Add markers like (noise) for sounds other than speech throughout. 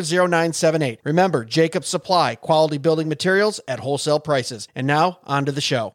0978. Remember, Jacob Supply, quality building materials at wholesale prices. And now, on to the show.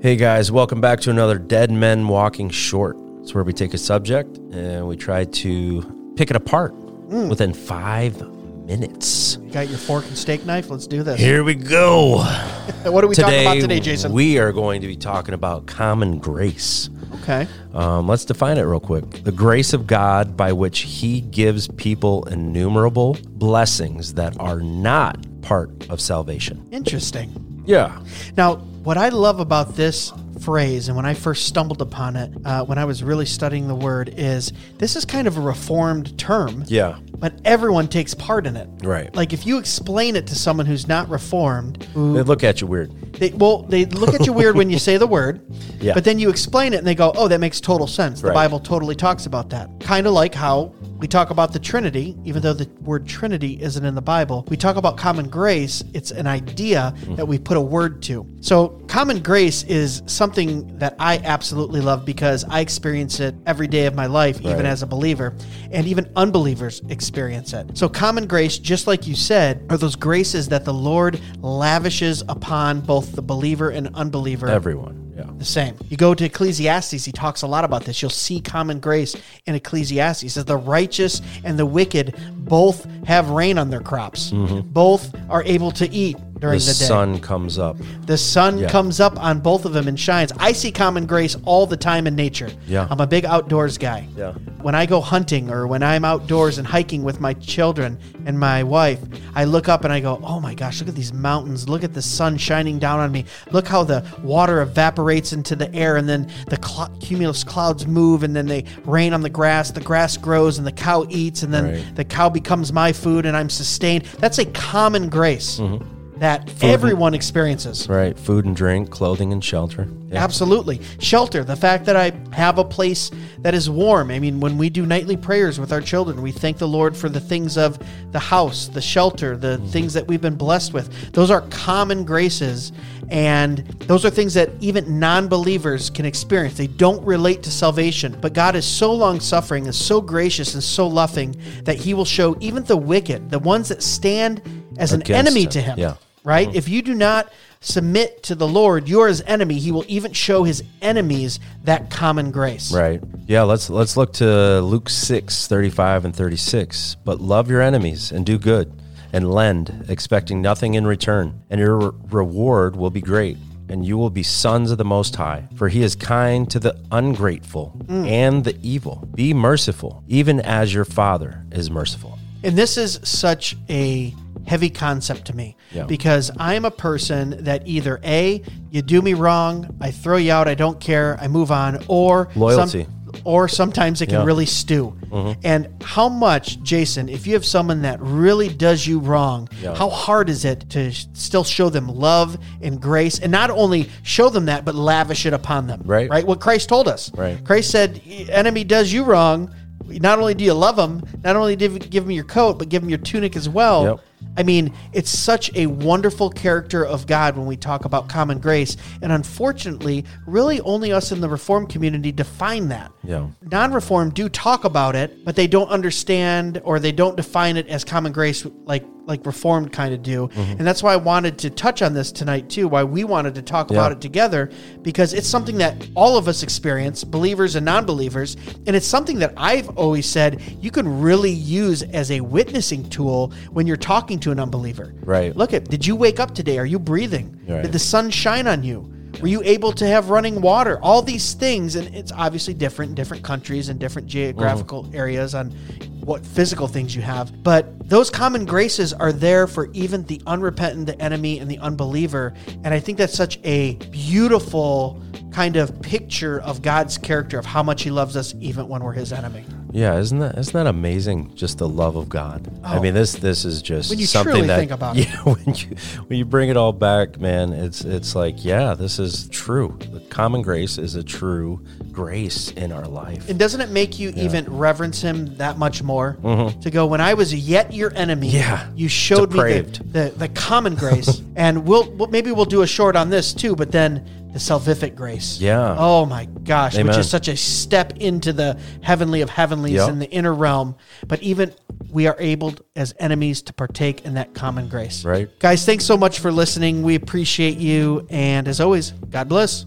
Hey guys, welcome back to another Dead Men Walking Short. It's where we take a subject and we try to pick it apart mm. within five minutes. You got your fork and steak knife? Let's do this. Here we go. (laughs) What are we talking about today, Jason? We are going to be talking about common grace. okay. Um, let's define it real quick. The grace of God by which He gives people innumerable blessings that are not part of salvation. Interesting. Yeah. Now, what I love about this phrase, and when I first stumbled upon it, uh, when I was really studying the word, is this is kind of a reformed term, Yeah. but everyone takes part in it. Right. Like if you explain it to someone who's not reformed, who They look at you weird. they well, they look at you weird when you say the word, (laughs) Yeah. but then you explain it and they go, "Oh, that makes total sense." The Right. Bible totally talks about that. Kind of like how we talk about the Trinity, even though the word Trinity isn't in the Bible. We talk about common grace, it's an idea that we put a word to. So, common grace is something that I absolutely love because I experience it every day of my life, even as a believer, and even unbelievers experience it. So, common grace, just like you said, are those graces that the Lord lavishes upon both the believer and unbeliever Everyone. Yeah. the same. You go to Ecclesiastes, he talks a lot about this. You'll see common grace in Ecclesiastes. He says the righteous and the wicked both have rain on their crops. Mm-hmm. Both are able to eat during The day. the, day. sun comes up. The sun Yeah. comes up on both of them and shines. I see common grace all the time in nature. Yeah. I'm a big outdoors guy. Yeah. When I go hunting or when I'm outdoors and hiking with my children and my wife, I look up and I go, "Oh my gosh, look at these mountains. Look at the sun shining down on me. Look how the water evaporates into the air and then the cl- cumulus clouds move and then they rain on the grass. The grass grows and the cow eats and then Right. the cow becomes my food and I'm sustained." That's a common grace. Mm-hmm. That everyone experiences. Right. Food and drink, clothing and shelter. Yeah. Absolutely. Shelter, the fact that I have a place that is warm. I mean, when we do nightly prayers with our children, we thank the Lord for the things of the house, the shelter, the Mm-hmm. things that we've been blessed with. Those are common graces. And those are things that even non believers can experience. They don't relate to salvation, but God is so long suffering and so gracious and so loving that He will show even the wicked, the ones that stand as an enemy him. to Him Yeah. Right? Mm-hmm. If you do not submit to the Lord, you're his enemy. He will even show his enemies that common grace. Right. Yeah, let's let's look to Luke 6, 35 and 36. But love your enemies and do good and lend, expecting nothing in return, and your re- reward will be great, and you will be sons of the most high, for he is kind to the ungrateful mm. and the evil. Be merciful, even as your father is merciful. And this is such a heavy concept to me Yeah. because I am a person that either A, you do me wrong, I throw you out, I don't care, I move on, or Loyalty. Some, or sometimes it can Yeah. Mm-hmm. really stew. And how much, Jason, if you have someone that really does you wrong, Yeah. how hard is it to sh- still show them love and grace and not only show them that, but lavish it upon them? Right. Right? What Christ told us. Right. Christ said, enemy does you wrong. Not only do you love them, not only you give them your coat, but give them your tunic as well. Yep. I mean, it's such a wonderful character of God when we talk about common grace. And unfortunately, really only us in the Reformed community define that. Yeah. Non Reformed do talk about it, but they don't understand or they don't define it as common grace like like Reformed kind of do. Mm-hmm. And that's why I wanted to touch on this tonight too, why we wanted to talk about it together, because it's something that all of us experience, believers and non believers. And it's something that I've always said you can really use as a witnessing tool when you're talking to an unbeliever. Right. Look at, did you wake up today? Are you breathing? Right. Did the sun shine on you? Were you able to have running water? All these things, and it's obviously different in different countries and different geographical mm-hmm. areas on what physical things you have. But those common graces are there for even the unrepentant, the enemy, and the unbeliever. And I think that's such a beautiful kind of picture of God's character of how much He loves us, even when we're His enemy. Yeah, isn't that isn't that amazing? Just the love of God. I Oh. mean, this this is just When you something truly that think about it. yeah, (laughs) when you when you bring it all back, man, it's it's like yeah, this is true. The common grace is a true grace in our life. And doesn't it make you even reverence him that much more? To go, when I was yet your enemy, Mm-hmm. Yeah. you showed Depraved. me the, the, the common grace. (laughs) and we'll, we'll maybe we'll do a short on this too, but then the salvific grace. Yeah. Oh my gosh, which is such a step into the heavenly of heavenlies Yep. in the inner realm. But even we are able as enemies to partake in that common grace. Right. Guys, thanks so much for listening. We appreciate you. And as always, God bless.